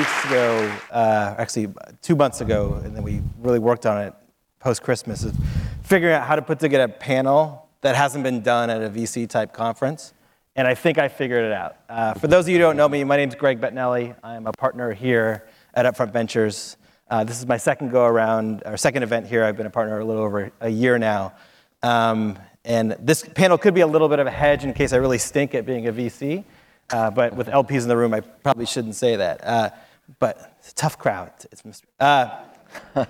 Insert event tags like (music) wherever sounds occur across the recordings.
weeks ago, uh, actually two months ago, and then we really worked on it post Christmas, is figuring out how to put together a panel that hasn't been done at a VC type conference. And I think I figured it out. Uh, for those of you who don't know me, my name is Greg Bettinelli. I'm a partner here at Upfront Ventures. Uh, this is my second go around, our second event here. I've been a partner a little over a year now. Um, and this panel could be a little bit of a hedge in case I really stink at being a VC. Uh, but with LPs in the room, I probably shouldn't say that. But it's a tough crowd. It's, uh, (laughs)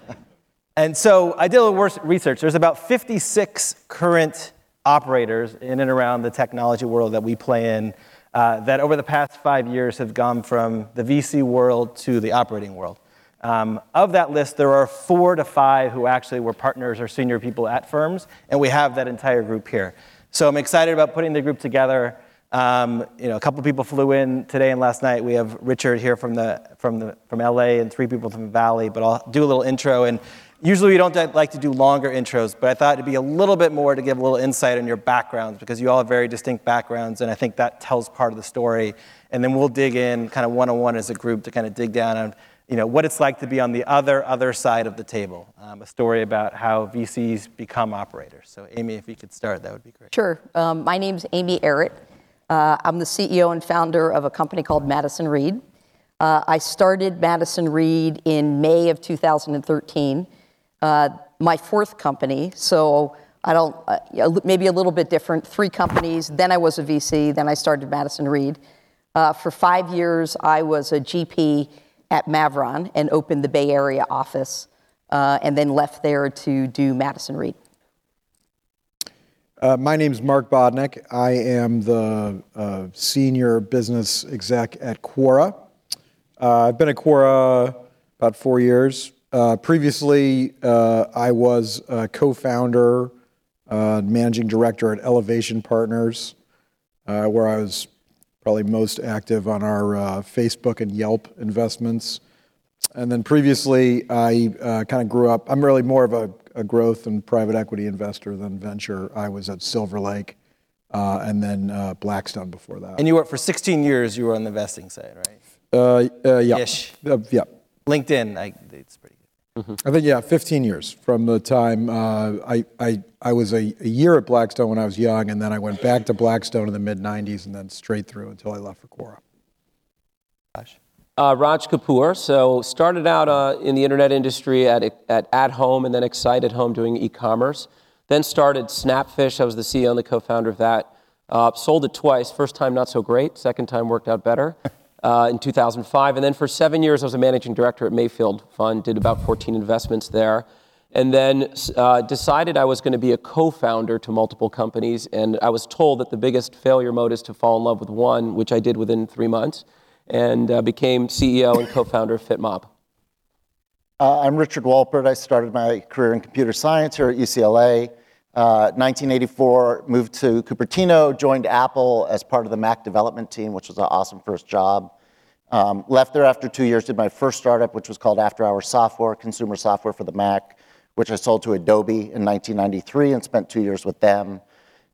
and so I did a little research. There's about 56 current operators in and around the technology world that we play in uh, that over the past five years have gone from the VC world to the operating world. Um, of that list, there are four to five who actually were partners or senior people at firms, and we have that entire group here. So I'm excited about putting the group together. Um, you know, a couple people flew in today and last night. We have Richard here from the from the from LA and three people from the Valley. But I'll do a little intro. And usually we don't like to do longer intros, but I thought it'd be a little bit more to give a little insight on your backgrounds because you all have very distinct backgrounds, and I think that tells part of the story. And then we'll dig in kind of one on one as a group to kind of dig down on you know what it's like to be on the other other side of the table. Um, a story about how VCs become operators. So Amy, if you could start, that would be great. Sure. Um, my name's Amy Errett. Uh, I'm the CEO and founder of a company called Madison Reed. Uh, I started Madison Reed in May of 2013. Uh, my fourth company, so I don't, uh, maybe a little bit different, three companies. Then I was a VC, then I started Madison Reed. Uh, for five years, I was a GP at Mavron and opened the Bay Area office, uh, and then left there to do Madison Reed. Uh, my name is Marc Bodnick. I am the uh, senior business exec at Quora. Uh, I've been at Quora about four years. Previously, I was a co-founder, uh, managing director at Elevation Partners, where I was probably most active on our Facebook and Yelp investments. And then previously, I kind of grew up. I'm really more of a a growth and private equity investor than venture. I was at Silver Lake uh, and then uh, Blackstone before that. And you were for 16 years. You were on the investing side, right? Uh, uh yeah. Ish. Uh, yeah. LinkedIn, I, it's pretty good. Mm-hmm. I think yeah, 15 years from the time uh, I, I I was a, a, year at Blackstone when I was young, and then I went back to Blackstone in the mid 90s, and then straight through until I left for Quora. Gosh. Uh, Raj Kapoor. So started out uh, in the internet industry at, at At Home and then Excite at Home doing e-commerce. Then started Snapfish. I was the CEO and the co-founder of that. Uh, sold it twice. First time not so great. Second time worked out better. (laughs) Uh, in 2005, and then for seven years I was a managing director at Mayfield Fund. Did about 14 investments there, and then uh, decided I was going to be a co-founder to multiple companies. And I was told that the biggest failure mode is to fall in love with one, which I did within three months and uh, became CEO and co-founder of FitMob. Uh, I'm Richard Wolpert. I started my career in computer science here at UCLA. Uh, 1984, moved to Cupertino, joined Apple as part of the Mac development team, which was an awesome first job. Um, left there after two years, did my first startup, which was called After Hours Software, consumer software for the Mac, which I sold to Adobe in 1993 and spent two years with them.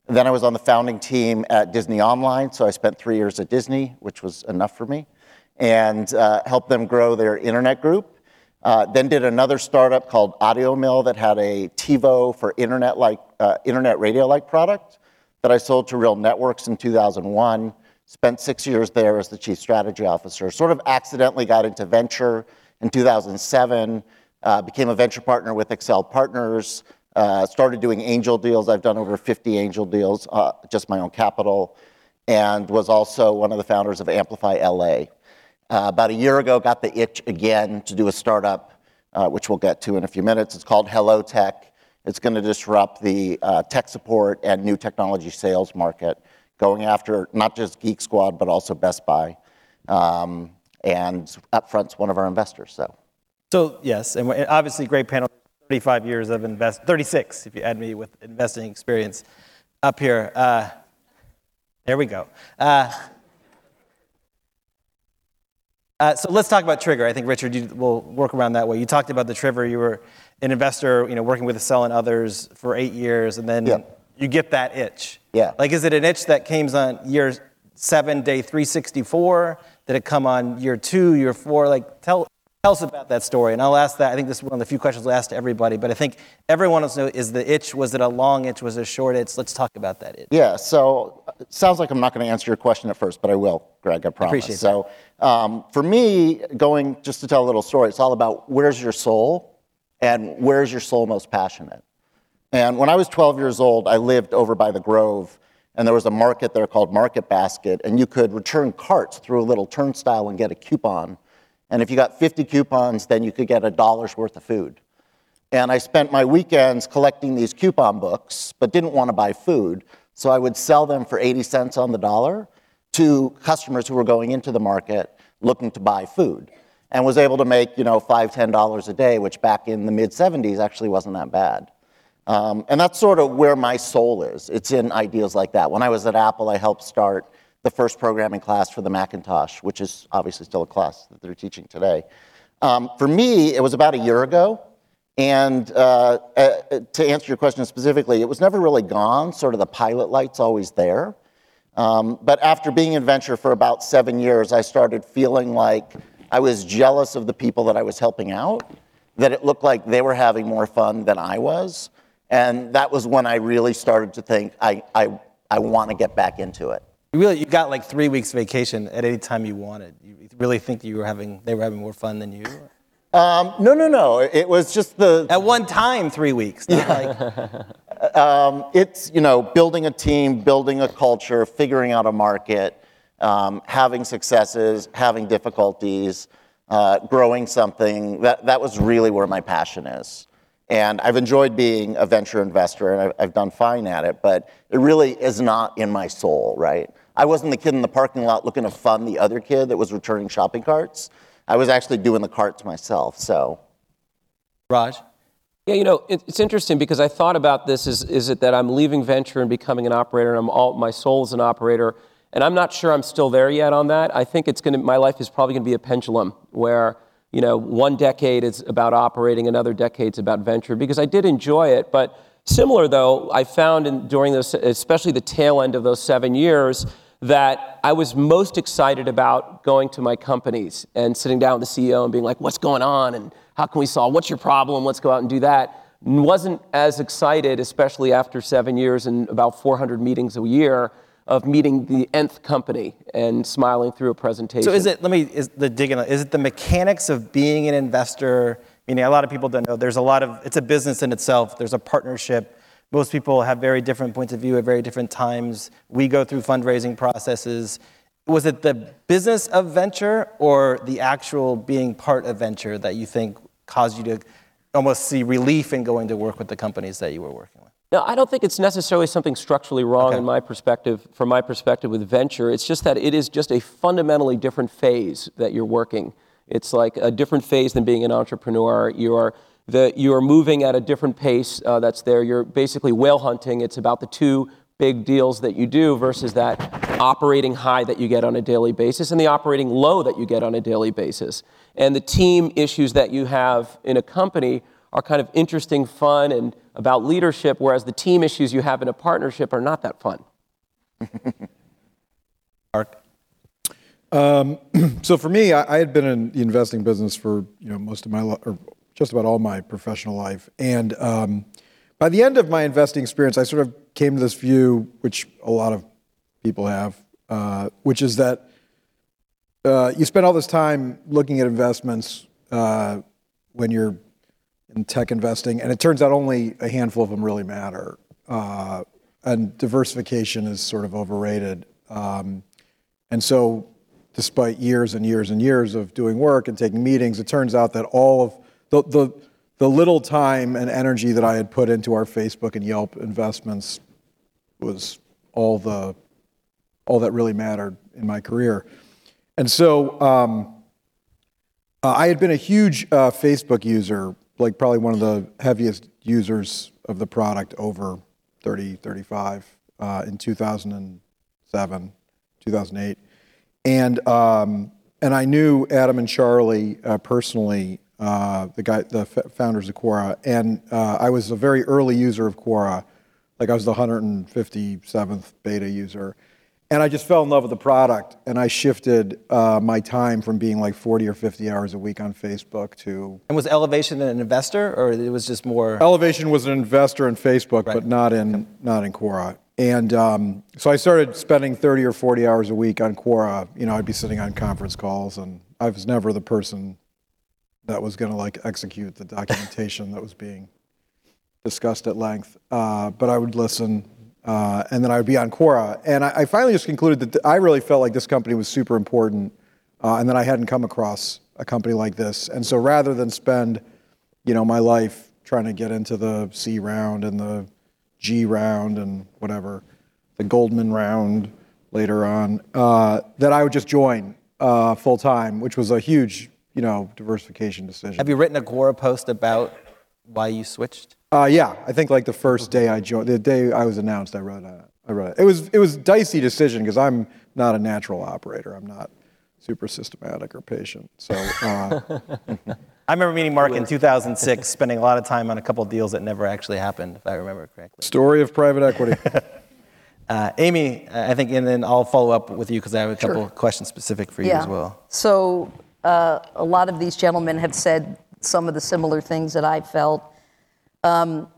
Then I was on the founding team at Disney Online, so I spent three years at Disney, which was enough for me, and uh, helped them grow their internet group. Uh, then did another startup called Audio Mill that had a TiVo for internet like uh, internet radio like product that I sold to Real Networks in 2001. Spent six years there as the chief strategy officer. Sort of accidentally got into venture in 2007. Uh, became a venture partner with Accel Partners. Uh, started doing angel deals. I've done over 50 angel deals, uh, just my own capital, and was also one of the founders of Amplify LA. Uh, about a year ago, got the itch again to do a startup, which we'll get to in a few minutes. It's called HelloTech. It's going to disrupt the tech support and new technology sales market, going after not just Geek Squad, but also Best Buy. Um, and Upfront's one of our investors, so. So, yes, and obviously, great panel. 35 years of invest, 36 if you add me with investing experience up here. Uh, there we go. Uh, uh, so let's talk about Trigger. I think Richard, you will work around that way. You talked about the Trigger. You were an investor, you know, working with Accel and others for eight years, and then yeah. you get that itch. Yeah. Like, is it an itch that came on year seven, day 364? Did it come on year two, year four? Like, tell, tell us about that story. And I'll ask that. I think this is one of the few questions we'll ask to everybody. But I think everyone wants to know is the itch, was it a long itch? Was it a short itch? Let's talk about that itch. Yeah, so it sounds like I'm not going to answer your question at first, but I will, Greg, I promise. Appreciate so um, for me, going just to tell a little story, it's all about where's your soul and where's your soul most passionate. And when I was 12 years old, I lived over by the Grove, and there was a market there called Market Basket, and you could return carts through a little turnstile and get a coupon. And if you got 50 coupons, then you could get a dollar's worth of food. And I spent my weekends collecting these coupon books, but didn't want to buy food. So I would sell them for 80 cents on the dollar to customers who were going into the market looking to buy food. And was able to make, you know, five, ten dollars a day, which back in the mid 70s actually wasn't that bad. Um, and that's sort of where my soul is. It's in ideas like that. When I was at Apple, I helped start the first programming class for the Macintosh, which is obviously still a class that they're teaching today. Um, for me, it was about a year ago. And uh, uh, to answer your question specifically, it was never really gone, sort of the pilot light's always there. Um, but after being in venture for about seven years, I started feeling like I was jealous of the people that I was helping out, that it looked like they were having more fun than I was. And that was when I really started to think, I, I, I want to get back into it. You really, you got like three weeks vacation at any time you wanted. You really think you were having, they were having more fun than you? Um, no, no, no. It was just the. At one time, three weeks. Not like, (laughs) um, it's, you know, building a team, building a culture, figuring out a market, um, having successes, having difficulties, uh, growing something. That, that was really where my passion is. And I've enjoyed being a venture investor, and I've, I've done fine at it, but it really is not in my soul, right? I wasn't the kid in the parking lot looking to fund the other kid that was returning shopping carts. I was actually doing the carts myself, so. Raj? Yeah, you know, it, it's interesting because I thought about this is, is it that I'm leaving venture and becoming an operator, and I'm all, my soul is an operator, and I'm not sure I'm still there yet on that. I think it's going to, my life is probably going to be a pendulum where you know, one decade is about operating, another decade's about venture, because I did enjoy it. But similar, though, I found in, during those, especially the tail end of those seven years, that I was most excited about going to my companies and sitting down with the CEO and being like, what's going on and how can we solve? What's your problem? Let's go out and do that. Wasn't as excited, especially after seven years and about 400 meetings a year, of meeting the nth company and smiling through a presentation. So is it, let me, is the digging, is it the mechanics of being an investor? Meaning a lot of people don't know, there's a lot of, it's a business in itself. There's a partnership. Most people have very different points of view at very different times. We go through fundraising processes. Was it the business of venture or the actual being part of venture that you think caused you to almost see relief in going to work with the companies that you were working with? No, I don't think it's necessarily something structurally wrong Okay. in my perspective, from my perspective with venture. It's just that it is just a fundamentally different phase that you're working. It's like a different phase than being an entrepreneur. You are, the, you are moving at a different pace uh, that's there. You're basically whale hunting. It's about the two big deals that you do versus that operating high that you get on a daily basis and the operating low that you get on a daily basis. And the team issues that you have in a company are kind of interesting, fun, and about leadership, whereas the team issues you have in a partnership are not that fun. (laughs) Marc? (clears throat) So for me, I, I had been in the investing business for you know most of my life, or just about all my professional life, and um, by the end of my investing experience, I sort of came to this view, which a lot of people have, uh, which is that uh, you spend all this time looking at investments uh, when you're in tech investing, and it turns out only a handful of them really matter, uh, and diversification is sort of overrated. Um, and so, despite years and years and years of doing work and taking meetings, it turns out that all of the, the, the little time and energy that I had put into our Facebook and Yelp investments was all the all that really mattered in my career. And so um, uh, I had been a huge uh, Facebook user, like probably one of the heaviest users of the product over 30, 35 uh, in 2007, 2008. And, um, and I knew Adam and Charlie uh, personally, uh, the guy, the f- founders of Quora, and uh, I was a very early user of Quora. Like I was the 157th beta user. and I just fell in love with the product, and I shifted uh, my time from being like 40 or 50 hours a week on Facebook to And was Elevation an investor, or it was just more? Elevation was an investor in Facebook, but not in not in Quora. And um, so I started spending 30 or 40 hours a week on Quora. You know, I'd be sitting on conference calls, and I was never the person that was going to like execute the documentation that was being discussed at length. Uh, but I would listen, uh, and then I would be on Quora. And I, I finally just concluded that th- I really felt like this company was super important, uh, and that I hadn't come across a company like this. And so rather than spend, you know, my life trying to get into the C round and the G round and whatever, the Goldman round later on, uh, that I would just join uh, full time, which was a huge, you know, diversification decision. Have you written a Quora post about why you switched? Uh, yeah, I think like the first day I joined, the day I was announced, I wrote it. I wrote it. It was it was a dicey decision because I'm not a natural operator. I'm not super systematic or patient. So uh, (laughs) I remember meeting Marc in 2006, spending a lot of time on a couple of deals that never actually happened, if I remember correctly. story of private equity. (laughs) Uh, Amy, I think, and then I'll follow up with you because I have a couple Sure. questions specific for you as well. So uh, a lot of these gentlemen have said some of the similar things that I felt. Um,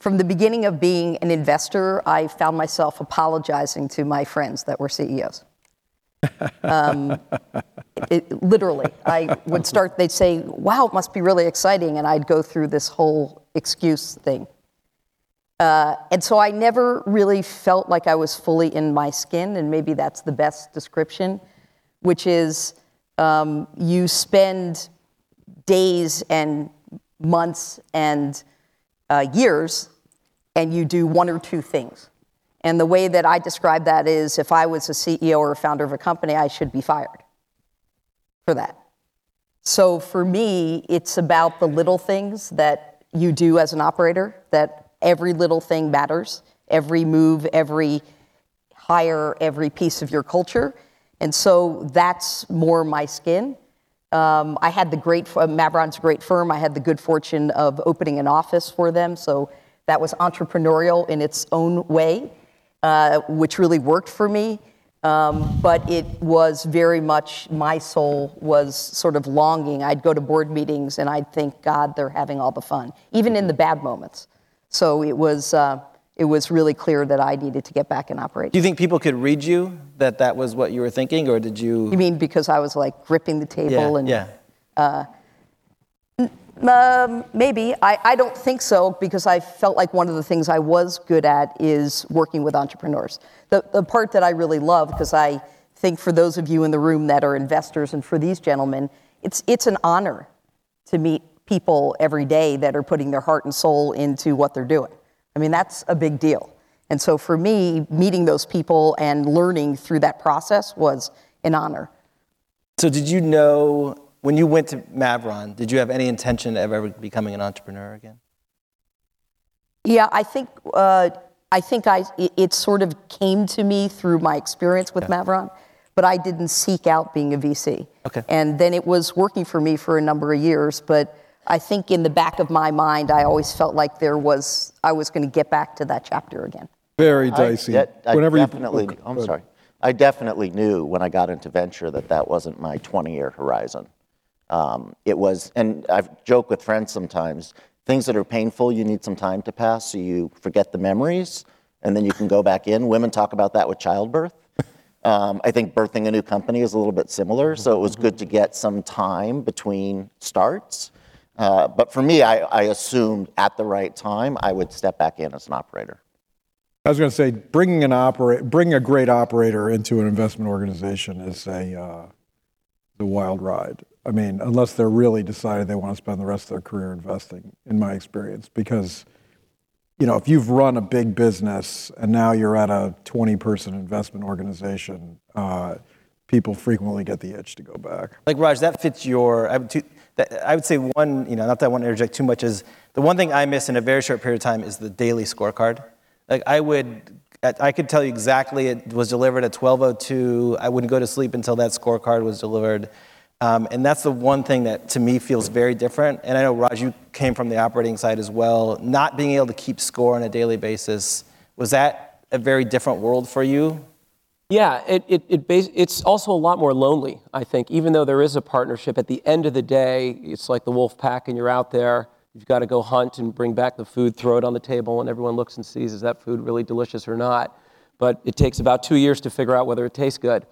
from the beginning of being an investor, I found myself apologizing to my friends that were CEOs. Um, it, literally, I would start, they'd say, wow, it must be really exciting. And I'd go through this whole excuse thing. Uh, and so I never really felt like I was fully in my skin, and maybe that's the best description, which is um, you spend days and months and uh, years, and you do one or two things. And the way that I describe that is if I was a CEO or a founder of a company, I should be fired for that. So for me, it's about the little things that you do as an operator, that every little thing matters, every move, every hire, every piece of your culture. And so that's more my skin. Um, I had the great, uh, Mavron's a great firm. I had the good fortune of opening an office for them. So that was entrepreneurial in its own way, uh, which really worked for me. Um, but it was very much my soul was sort of longing. I'd go to board meetings and I'd think, God, they're having all the fun, even in the bad moments. So it was, uh, it was really clear that I needed to get back and operate. Do you think people could read you that that was what you were thinking, or did you? You mean because I was like gripping the table yeah, and yeah. Um, maybe. I, I don't think so because I felt like one of the things I was good at is working with entrepreneurs. The, the part that I really love, because I think for those of you in the room that are investors and for these gentlemen, it's, it's an honor to meet people every day that are putting their heart and soul into what they're doing. I mean, that's a big deal. And so for me, meeting those people and learning through that process was an honor. So did you know when you went to Mavron? Did you have any intention of ever becoming an entrepreneur again? Yeah, I think uh, I think I it, it sort of came to me through my experience with Mavron, but I didn't seek out being a VC. Okay. And then it was working for me for a number of years, but I think in the back of my mind, I always felt like there was I was going to get back to that chapter again. Very I dicey. de- I Whenever you- definitely, oh, I'm sorry. I definitely knew when I got into venture that that wasn't my 20-year horizon. Um, it was, and I joke with friends sometimes, things that are painful, you need some time to pass so you forget the memories, and then you can go back in. Women talk about that with childbirth. Um, I think birthing a new company is a little bit similar, so it was good to get some time between starts. Uh, but for me, I, I assumed at the right time I would step back in as an operator. I was going to say, bringing an operate, bringing a great operator into an investment organization is a uh, the wild ride. I mean, unless they're really decided they want to spend the rest of their career investing, in my experience, because you know, if you've run a big business and now you're at a 20-person investment organization, uh, people frequently get the itch to go back. Like Raj, that fits your. I would, two, that, I would say one. You know, not that I want to interject too much. Is the one thing I miss in a very short period of time is the daily scorecard. Like I would, I could tell you exactly it was delivered at 12:02. I wouldn't go to sleep until that scorecard was delivered. Um, and that's the one thing that to me feels very different. And I know Raj, you came from the operating side as well. Not being able to keep score on a daily basis was that a very different world for you? Yeah, it, it, it bas- it's also a lot more lonely, I think. Even though there is a partnership, at the end of the day, it's like the wolf pack, and you're out there. You've got to go hunt and bring back the food, throw it on the table, and everyone looks and sees is that food really delicious or not. But it takes about two years to figure out whether it tastes good.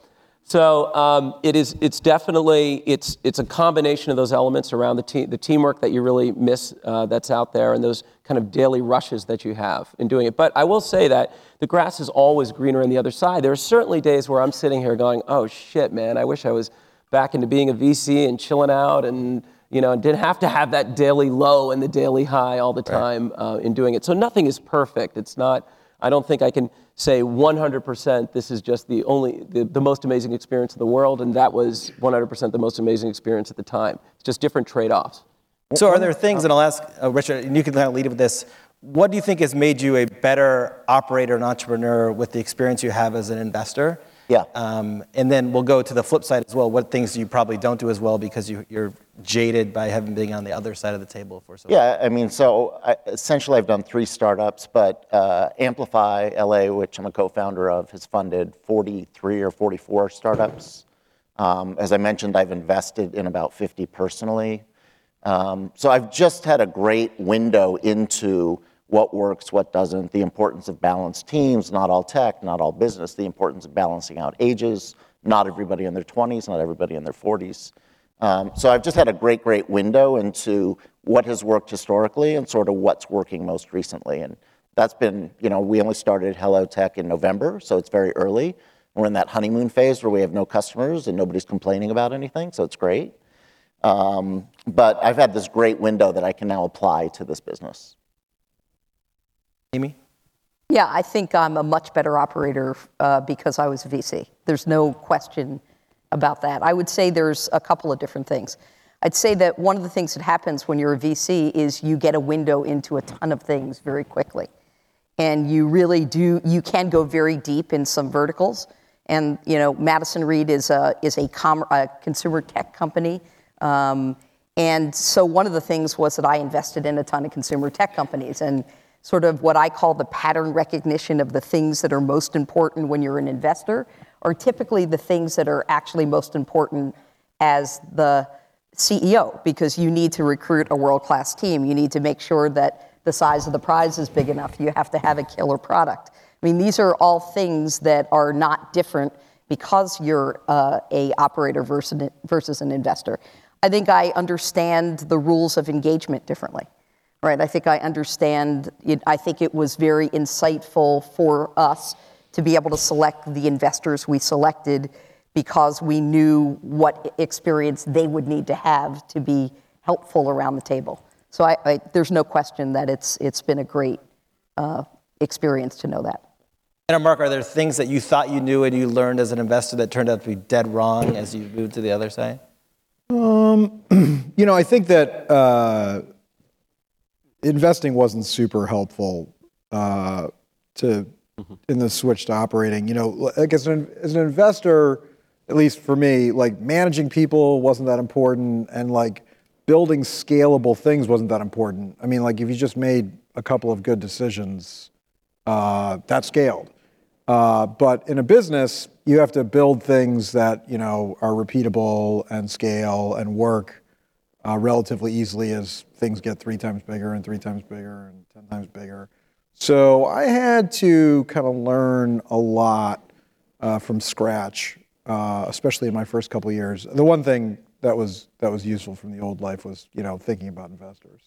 So um, it is. It's definitely. It's it's a combination of those elements around the team, the teamwork that you really miss uh, that's out there, and those kind of daily rushes that you have in doing it. But I will say that the grass is always greener on the other side. There are certainly days where I'm sitting here going, "Oh shit, man! I wish I was back into being a VC and chilling out and." You know, and didn't have to have that daily low and the daily high all the time uh, in doing it. So nothing is perfect. It's not. I don't think I can say 100% this is just the only the, the most amazing experience in the world and that was 100% the most amazing experience at the time it's just different trade-offs So, are there things, and I'll ask uh, Richard, and you can kind of lead with this. What do you think has made you a better operator and entrepreneur with the experience you have as an investor? Yeah. Um, and then we'll go to the flip side as well. What things you probably don't do as well because you, you're jaded by having been on the other side of the table for so long? Yeah, I mean, so I, essentially I've done three startups, but uh, Amplify LA, which I'm a co-founder of, has funded 43 or 44 startups. Um, as I mentioned, I've invested in about 50 personally. Um, so I've just had a great window into what works, what doesn't, the importance of balanced teams, not all tech, not all business, the importance of balancing out ages, not everybody in their 20s, not everybody in their 40s. Um, so I've just had a great, great window into what has worked historically and sort of what's working most recently. And that's been, you know, we only started HelloTech in November, so it's very early. We're in that honeymoon phase where we have no customers and nobody's complaining about anything, so it's great. Um, but I've had this great window that I can now apply to this business. Amy? Yeah, I think I'm a much better operator uh, because I was a VC. There's no question about that. I would say there's a couple of different things. I'd say that one of the things that happens when you're a VC is you get a window into a ton of things very quickly. And you really do, you can go very deep in some verticals. And, you know, Madison Reed is a, is a, com- a consumer tech company. Um, and so one of the things was that I invested in a ton of consumer tech companies. And sort of what I call the pattern recognition of the things that are most important when you're an investor are typically the things that are actually most important as the CEO because you need to recruit a world class team. You need to make sure that the size of the prize is big enough. You have to have a killer product. I mean, these are all things that are not different because you're uh, a operator versus, versus an investor. I think I understand the rules of engagement differently right? I think I understand. It, I think it was very insightful for us to be able to select the investors we selected because we knew what experience they would need to have to be helpful around the table. So I, I, there's no question that it's it's been a great uh, experience to know that. And Marc, are there things that you thought you knew and you learned as an investor that turned out to be dead wrong as you moved to the other side? (clears throat) You know, I think that uh, investing wasn't super helpful uh, to in the switch to operating. You know, like as an as an investor, at least for me, like managing people wasn't that important, and like building scalable things wasn't that important. I mean, like if you just made a couple of good decisions, uh, that scaled. Uh, but in a business, you have to build things that you know are repeatable and scale and work uh, relatively easily as things get three times bigger and three times bigger and ten times bigger. So I had to kind of learn a lot uh, from scratch, uh, especially in my first couple of years. The one thing that was that was useful from the old life was you know thinking about investors.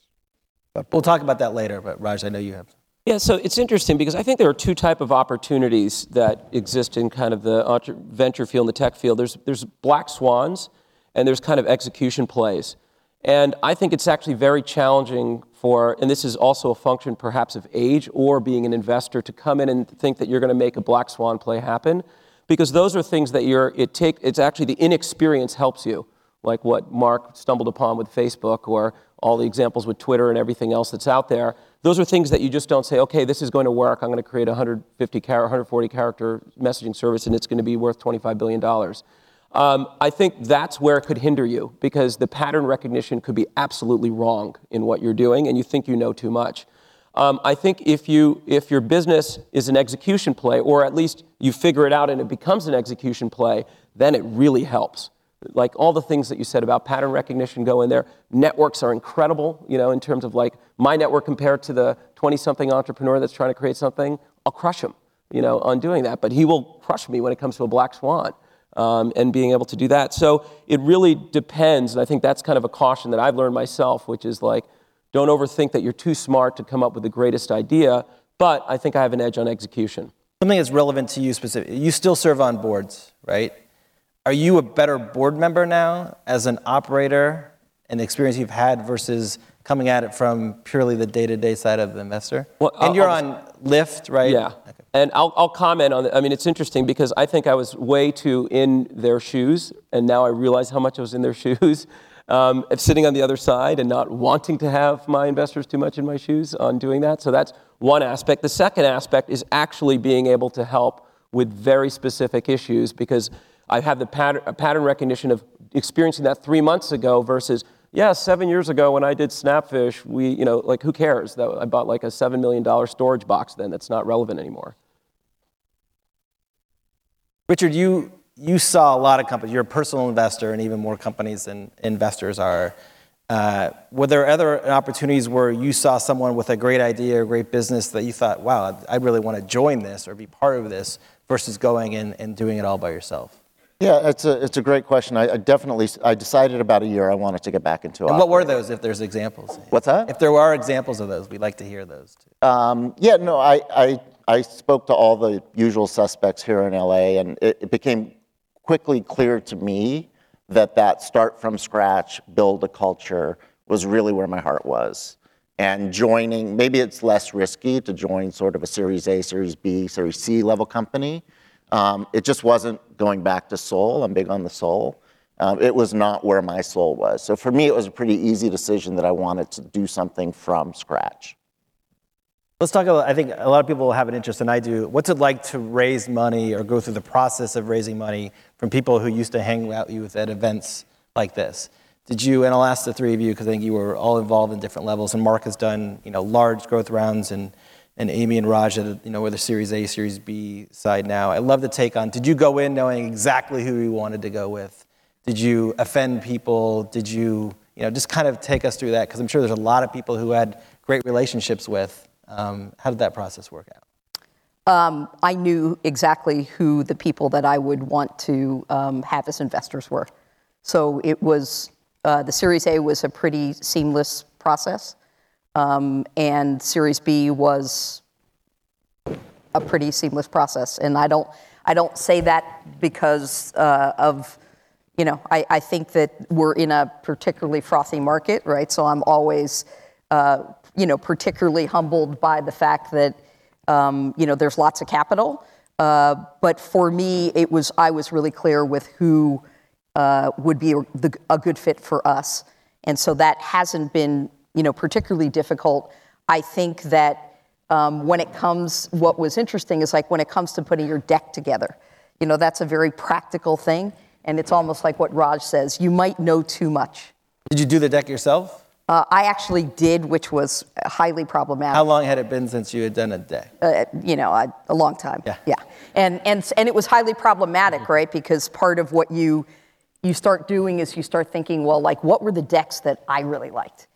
We'll talk about that later, but Raj, I know you have. Yeah, so it's interesting because I think there are two type of opportunities that exist in kind of the venture field and the tech field. There's there's black swans, and there's kind of execution plays. And I think it's actually very challenging for, and this is also a function perhaps of age or being an investor, to come in and think that you're going to make a black swan play happen, because those are things that you're. It take. It's actually the inexperience helps you, like what Marc stumbled upon with Facebook or all the examples with Twitter and everything else that's out there. Those are things that you just don't say, okay, this is going to work. I'm going to create a 150 character, 140 character messaging service, and it's going to be worth 25 billion dollars. Um, I think that's where it could hinder you because the pattern recognition could be absolutely wrong in what you're doing and you think you know too much. Um, I think if you if your business is an execution play, or at least you figure it out and it becomes an execution play, then it really helps. Like all the things that you said about pattern recognition go in there. Networks are incredible, you know, in terms of like my network compared to the 20-something entrepreneur that's trying to create something. I'll crush him, you know, on doing that. But he will crush me when it comes to a black swan. Um, and being able to do that. So it really depends. And I think that's kind of a caution that I've learned myself, which is like, don't overthink that you're too smart to come up with the greatest idea. But I think I have an edge on execution. Something that's relevant to you specifically. You still serve on boards, right? Are you a better board member now as an operator and the experience you've had versus coming at it from purely the day-to-day side of the investor? Well, and I'll- you're I'll- on Lyft, right? Yeah. And I'll, I'll comment on it. I mean, it's interesting because I think I was way too in their shoes, and now I realize how much I was in their (laughs) shoes. Um, of sitting on the other side and not wanting to have my investors too much in my shoes on doing that. So that's one aspect. The second aspect is actually being able to help with very specific issues because I have the pattern, pattern recognition of experiencing that three months ago versus, yeah, seven years ago when I did Snapfish, we, you know, like who cares? That I bought like a $7 million storage box then that's not relevant anymore. Richard, you, you saw a lot of companies. You're a personal investor and even more companies than investors are. Uh, were there other opportunities where you saw someone with a great idea or great business that you thought, wow, I really want to join this or be part of this versus going in and doing it all by yourself? Yeah, it's a, it's a great question. I, I definitely, I decided about a year I wanted to get back into it. And what were those, if there's examples? What's that? If there are examples of those, we'd like to hear those too. Um, yeah, no, I, I, I spoke to all the usual suspects here in LA, and it, it became quickly clear to me that that start from scratch, build a culture was really where my heart was. And joining, maybe it's less risky to join sort of a Series A, Series B, Series C level company. Um, it just wasn't going back to soul. I'm big on the soul. Um, it was not where my soul was. So for me, it was a pretty easy decision that I wanted to do something from scratch. Let's talk about, I think a lot of people have an interest, and I do. What's it like to raise money or go through the process of raising money from people who used to hang out with you at events like this? Did you, and I'll ask the three of you because I think you were all involved in different levels, and Marc has done, you know, large growth rounds, and, and Amy and Raj, you know, we're the Series A, Series B side now. I love the take on, did you go in knowing exactly who you wanted to go with? Did you offend people? Did you, you know, just kind of take us through that? Because I'm sure there's a lot of people who had great relationships with. Um, how did that process work out? Um, I knew exactly who the people that I would want to um, have as investors were. So it was, uh, the Series A was a pretty seamless process, um, and Series B was a pretty seamless process. And I don't, I don't say that because uh, of, you know, I, I think that we're in a particularly frothy market, right? So I'm always, uh, you know, particularly humbled by the fact that, um, you know, there's lots of capital. Uh, but for me, it was I was really clear with who uh, would be a, the, a good fit for us, and so that hasn't been, you know, particularly difficult. I think that um, when it comes, what was interesting is like when it comes to putting your deck together, you know, that's a very practical thing, and it's almost like what Raj says: you might know too much. Did you do the deck yourself? Uh, I actually did, which was highly problematic. How long had it been since you had done a deck? uh, you know, a, a long time. Yeah. Yeah. And, and, and it was highly problematic, right? Because part of what you, you start doing is you start thinking, well, like, what were the decks that I really liked?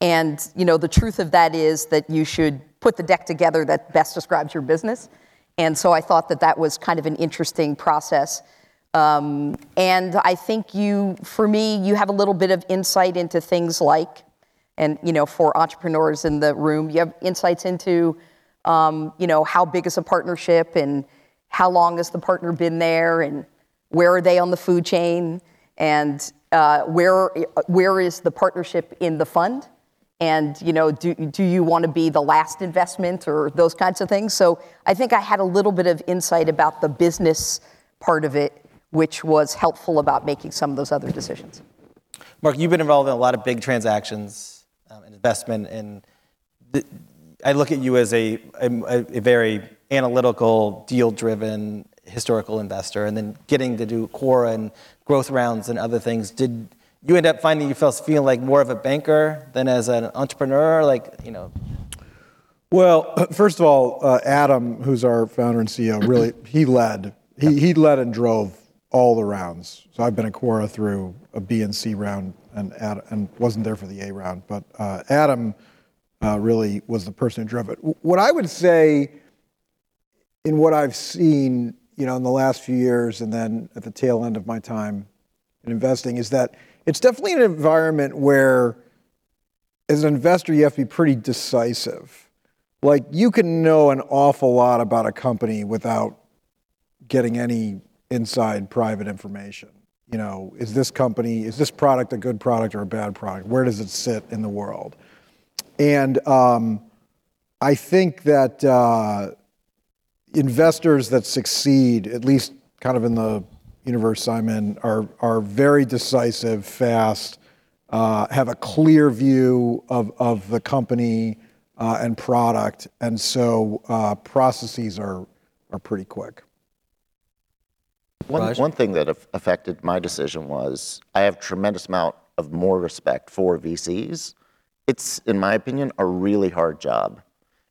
And, you know, the truth of that is that you should put the deck together that best describes your business. And so I thought that that was kind of an interesting process. Um, and I think you, for me, you have a little bit of insight into things like, and you know, for entrepreneurs in the room, you have insights into, um, you know, how big is a partnership and how long has the partner been there and where are they on the food chain and uh, where where is the partnership in the fund? And you know do, do you want to be the last investment or those kinds of things? So i think i had a little bit of insight about the business part of it which was helpful about making some of those other decisions. Marc, you've been involved in a lot of big transactions um, and investment, and I look at you as a, a, a very analytical, deal-driven, historical investor, and then getting to do Quora and growth rounds and other things. Did you end up finding you felt feeling like more of a banker than as an entrepreneur? Like, you know, Well, (clears throat) first of all, uh, Adam, who's our founder and CEO, really (clears throat) he led. He he led and drove all the rounds. So I've been at Quora through a B and C round, and Ad, and wasn't there for the A round. But uh, Adam uh, really was the person who drove it. What I would say, in what I've seen, you know, in the last few years, and then at the tail end of my time in investing, is that it's definitely an environment where, as an investor, you have to be pretty decisive. Like you can know an awful lot about a company without getting any inside private information. You know, is this company, is this product a good product or a bad product? Where does it sit in the world? And um, I think that uh, investors that succeed, at least kind of in the universe I'm in, are, are very decisive, fast, uh, have a clear view of, of the company uh, and product. And so uh, processes are, are pretty quick. One, one thing that affected my decision was I have tremendous amount of more respect for VCs. It's, in my opinion, a really hard job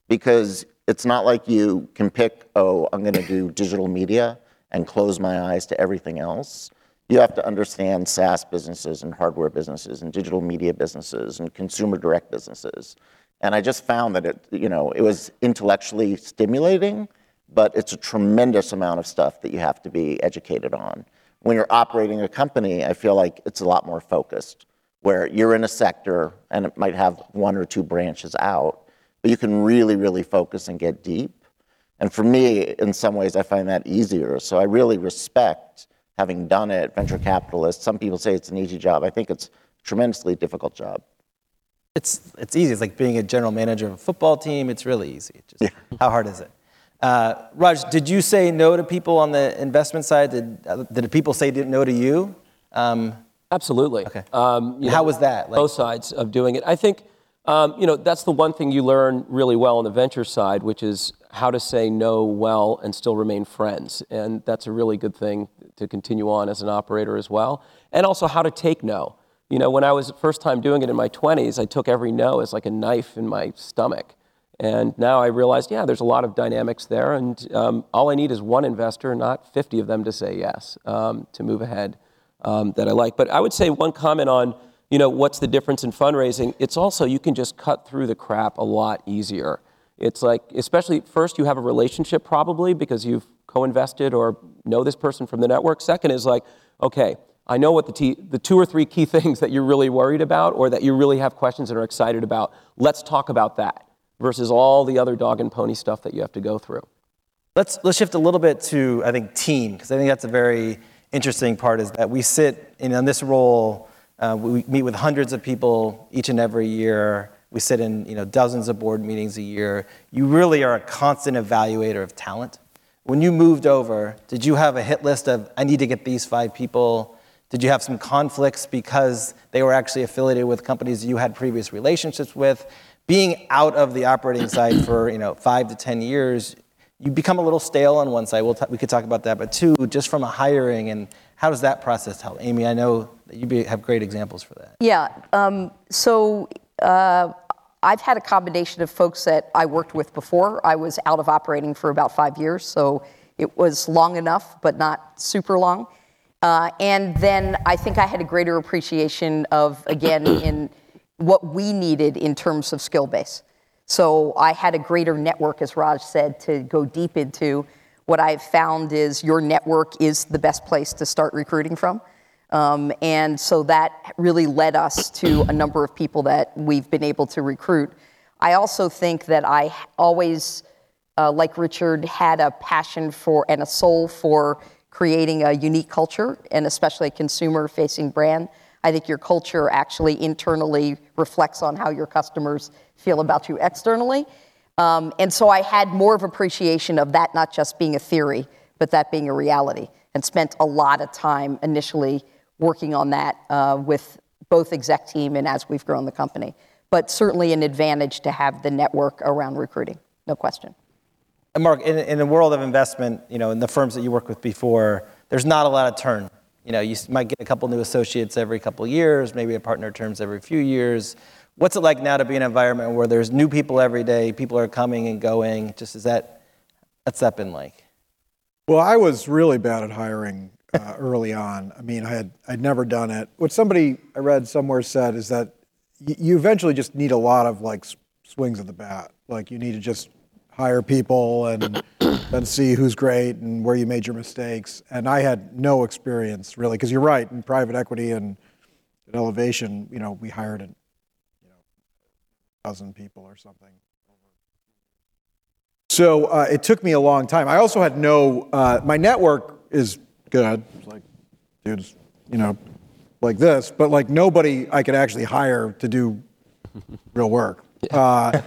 because it's not like you can pick, oh, I'm going to do digital media and close my eyes to everything else. You have to understand SaaS businesses and hardware businesses and digital media businesses and consumer direct businesses. And I just found that it, you know, it was intellectually stimulating, but it's a tremendous amount of stuff that you have to be educated on. When you're operating a company, I feel like it's a lot more focused, where you're in a sector and it might have one or two branches out, but you can really, really focus and get deep. And for me, in some ways, I find that easier. So I really respect having done it, venture capitalist. Some people say it's an easy job. I think it's a tremendously difficult job. It's, it's easy. It's like being a general manager of a football team. It's really easy. Just, How hard is it? Uh, Raj, did you say no to people on the investment side? Did, uh, did people say no to you? Um, Absolutely. Okay. Um, How was that? Like- both sides of doing it. I think, um, you know, that's the one thing you learn really well on the venture side, which is how to say no well and still remain friends. And that's a really good thing to continue on as an operator as well. And also how to take no. You know, when I was first time doing it in my 20s, I took every no as like a knife in my stomach. And now I realized, yeah, there's a lot of dynamics there, and um, all I need is one investor, not 50 of them to say yes um, to move ahead um, that I like. But I would say one comment on, you know, what's the difference in fundraising? It's also you can just cut through the crap a lot easier. It's like, especially first, you have a relationship probably because you've co-invested or know this person from the network. Second is like, okay, I know what the, t- the two or three key (laughs) things that you're really worried about or that you really have questions and are excited about. Let's talk about that versus all the other dog and pony stuff that you have to go through. Let's, let's shift a little bit to, I think, team, because I think that's a very interesting part is that we sit in, in this role, uh, we meet with hundreds of people each and every year. We sit in you know, dozens of board meetings a year. You really are a constant evaluator of talent. When you moved over, did you have a hit list of, I need to get these five people? Did you have some conflicts because they were actually affiliated with companies you had previous relationships with? Being out of the operating side for you know, five to 10 years, you become a little stale on one side. We'll t- we could talk about that. But two, just from a hiring and how does that process help? Amy, I know that you be, have great examples for that. Yeah. Um, so uh, I've had a combination of folks that I worked with before. I was out of operating for about five years, so it was long enough, but not super long. Uh, and then I think I had a greater appreciation of, again, in what we needed in terms of skill base. So I had a greater network, as Raj said, to go deep into. What I've found is your network is the best place to start recruiting from. Um, and so that really led us to a number of people that we've been able to recruit. I also think that I always, uh, like Richard, had a passion for and a soul for creating a unique culture and especially a consumer facing brand. I think your culture actually internally reflects on how your customers feel about you externally. Um, and so I had more of appreciation of that not just being a theory, but that being a reality, and spent a lot of time initially working on that uh, with both exec team and as we've grown the company. But certainly an advantage to have the network around recruiting, no question. And Marc, in, in the world of investment, you know, in the firms that you worked with before, there's not a lot of turn. You know, you might get a couple new associates every couple years, maybe a partner terms every few years. What's it like now to be in an environment where there's new people every day, people are coming and going? Just is that, what's that been like? Well, I was really bad at hiring uh, early on. I mean, I had I'd never done it. What somebody I read somewhere said is that y- you eventually just need a lot of like s- swings of the bat. Like you need to just hire people and then see who's great and where you made your mistakes. And I had no experience really, because you're right. In private equity and at Elevation, you know, we hired a you know dozen people or something. So uh, it took me a long time. I also had no. Uh, my network is good. It's like dudes, you know, like this, but like nobody I could actually hire to do real work. Uh,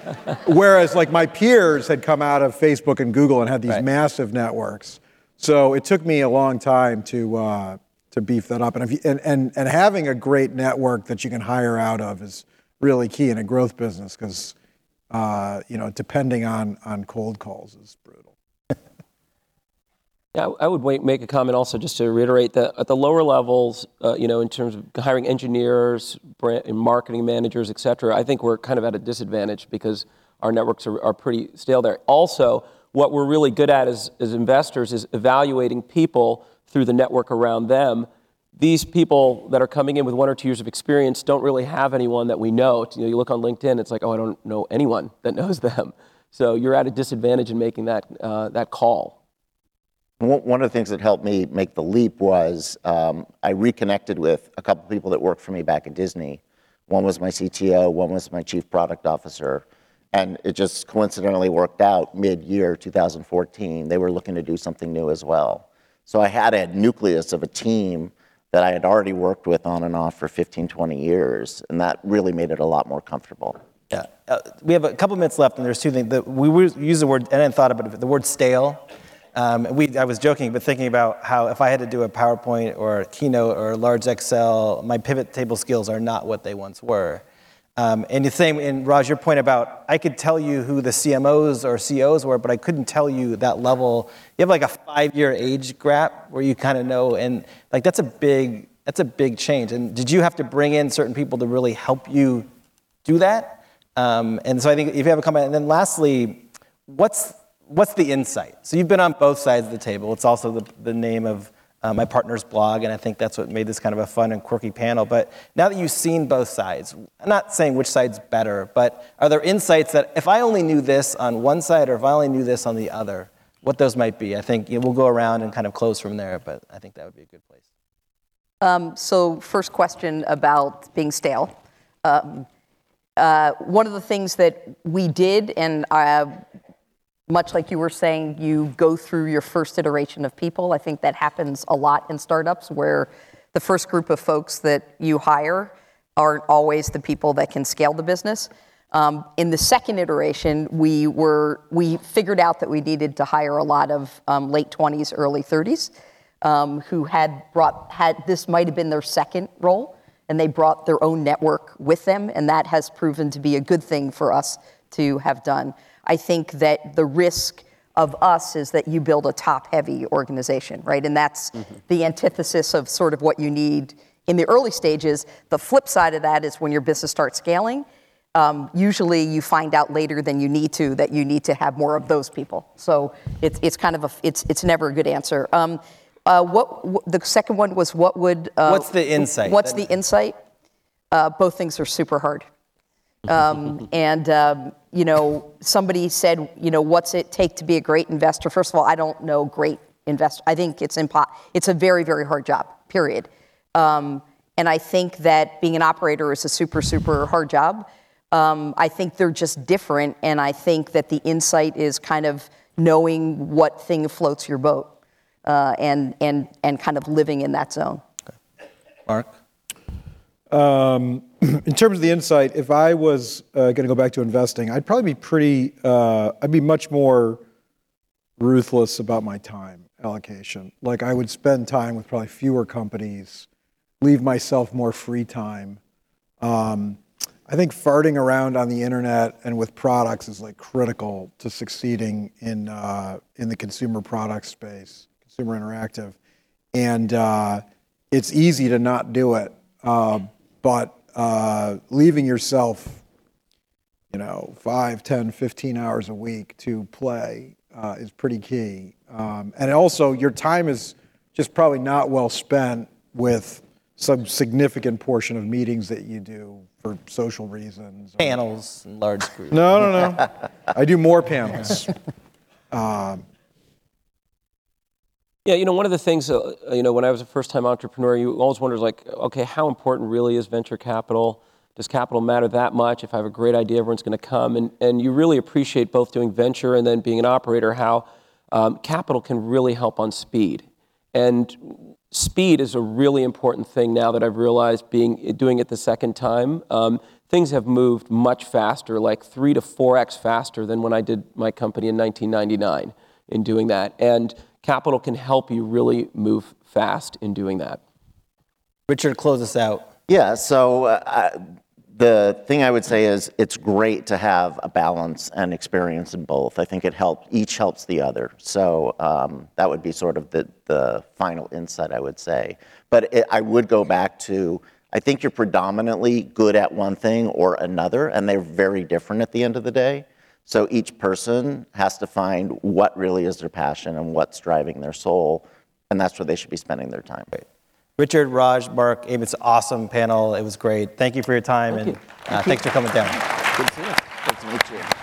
whereas like my peers had come out of Facebook and Google and had these Right. massive networks. So it took me a long time to uh, to beef that up. And, if you, and and and having a great network that you can hire out of is really key in a growth business because uh, you know depending on on cold calls is brutal. Yeah, I would make a comment also just to reiterate that at the lower levels, uh, you know, in terms of hiring engineers, brand, and marketing managers, et cetera, I think we're kind of at a disadvantage because our networks are, are pretty stale there. Also, what we're really good at as, as investors is evaluating people through the network around them. These people that are coming in with one or two years of experience don't really have anyone that we know. You know, you look on LinkedIn, it's like, oh, I don't know anyone that (laughs) knows them. So you're at a disadvantage in making that, uh, that call. One of the things that helped me make the leap was um, I reconnected with a couple people that worked for me back at Disney. One was my CTO, one was my chief product officer. And it just coincidentally worked out mid year 2014. They were looking to do something new as well. So I had a nucleus of a team that I had already worked with on and off for 15, 20 years. And that really made it a lot more comfortable. Yeah. Uh, we have a couple minutes left, and there's two things. that we use the word, and I thought about it, the word stale. Um, we, I was joking, but thinking about how if I had to do a PowerPoint or a keynote or a large Excel, my pivot table skills are not what they once were. Um, and the same in Raj, your point about I could tell you who the CMOs or CEOs were, but I couldn't tell you that level. You have like a five-year age gap where you kind of know, and like that's a big that's a big change. And did you have to bring in certain people to really help you do that? Um, and so I think if you have a comment, and then lastly, what's what's the insight? So you've been on both sides of the table. It's also the, the name of uh, my partner's blog, and I think that's what made this kind of a fun and quirky panel. But now that you've seen both sides, I'm not saying which side's better, but are there insights that if I only knew this on one side or if I only knew this on the other, what those might be? I think you know, we'll go around and kind of close from there, but I think that would be a good place. Um, so, first question about being stale. Um, uh, one of the things that we did, and uh, much like you were saying, you go through your first iteration of people. I think that happens a lot in startups where the first group of folks that you hire aren't always the people that can scale the business. Um, in the second iteration, we were we figured out that we needed to hire a lot of um, late 20s, early 30s, um, who had brought had this might have been their second role, and they brought their own network with them, and that has proven to be a good thing for us to have done. I think that the risk of us is that you build a top-heavy organization, right? And that's the antithesis of sort of what you need in the early stages. The flip side of that is when your business starts scaling. Um, usually, you find out later than you need to that you need to have more of those people. So it's it's kind of a it's it's never a good answer. Um, uh, what, what the second one was? What would uh, What's the insight? What's the insight? Uh, both things are super hard. Um, (laughs) and, um, you know, somebody said, you know, what's it take to be a great investor? First of all, I don't know great investor. I think it's impo- It's a very, very hard job, period. Um, and I think that being an operator is a super, super hard job. Um, I think they're just different. And I think that the insight is kind of knowing what thing floats your boat uh, and, and, and kind of living in that zone. Okay. Marc? Um, (clears throat) in terms of the insight, if I was uh, going to go back to investing, I'd probably be pretty, uh, I'd be much more ruthless about my time allocation. Like I would spend time with probably fewer companies, leave myself more free time. Um, I think farting around on the internet and with products is like critical to succeeding in uh, in the consumer product space, consumer interactive, and uh, it's easy to not do it. Uh, but uh, leaving yourself you know, 5, 10, 15 hours a week to play uh, is pretty key. Um, and also, your time is just probably not well spent with some significant portion of meetings that you do for social reasons. Panels and large groups. No, no, no. I do more panels. (laughs) Yeah, you know, one of the things, uh, you know, when I was a first-time entrepreneur, you always wondered, like, okay, how important really is venture capital? Does capital matter that much? If I have a great idea, everyone's going to come. And, and you really appreciate both doing venture and then being an operator, how um, capital can really help on speed. And speed is a really important thing now that I've realized being doing it the second time. Um, things have moved much faster, like three to four x faster than when I did my company in 1999 in doing that. And capital can help you really move fast in doing that. Richard, close us out. Yeah, so uh, the thing I would say is it's great to have a balance and experience in both. I think it helps, each helps the other. So um, that would be sort of the, the final insight, I would say. But it, I would go back to I think you're predominantly good at one thing or another, and they're very different at the end of the day. So each person has to find what really is their passion and what's driving their soul, and that's where they should be spending their time. Richard, Raj, Marc, Amy, it's an awesome panel. It was great. Thank you for your time and you. uh, thanks for coming down. Good to see you. Good to meet you.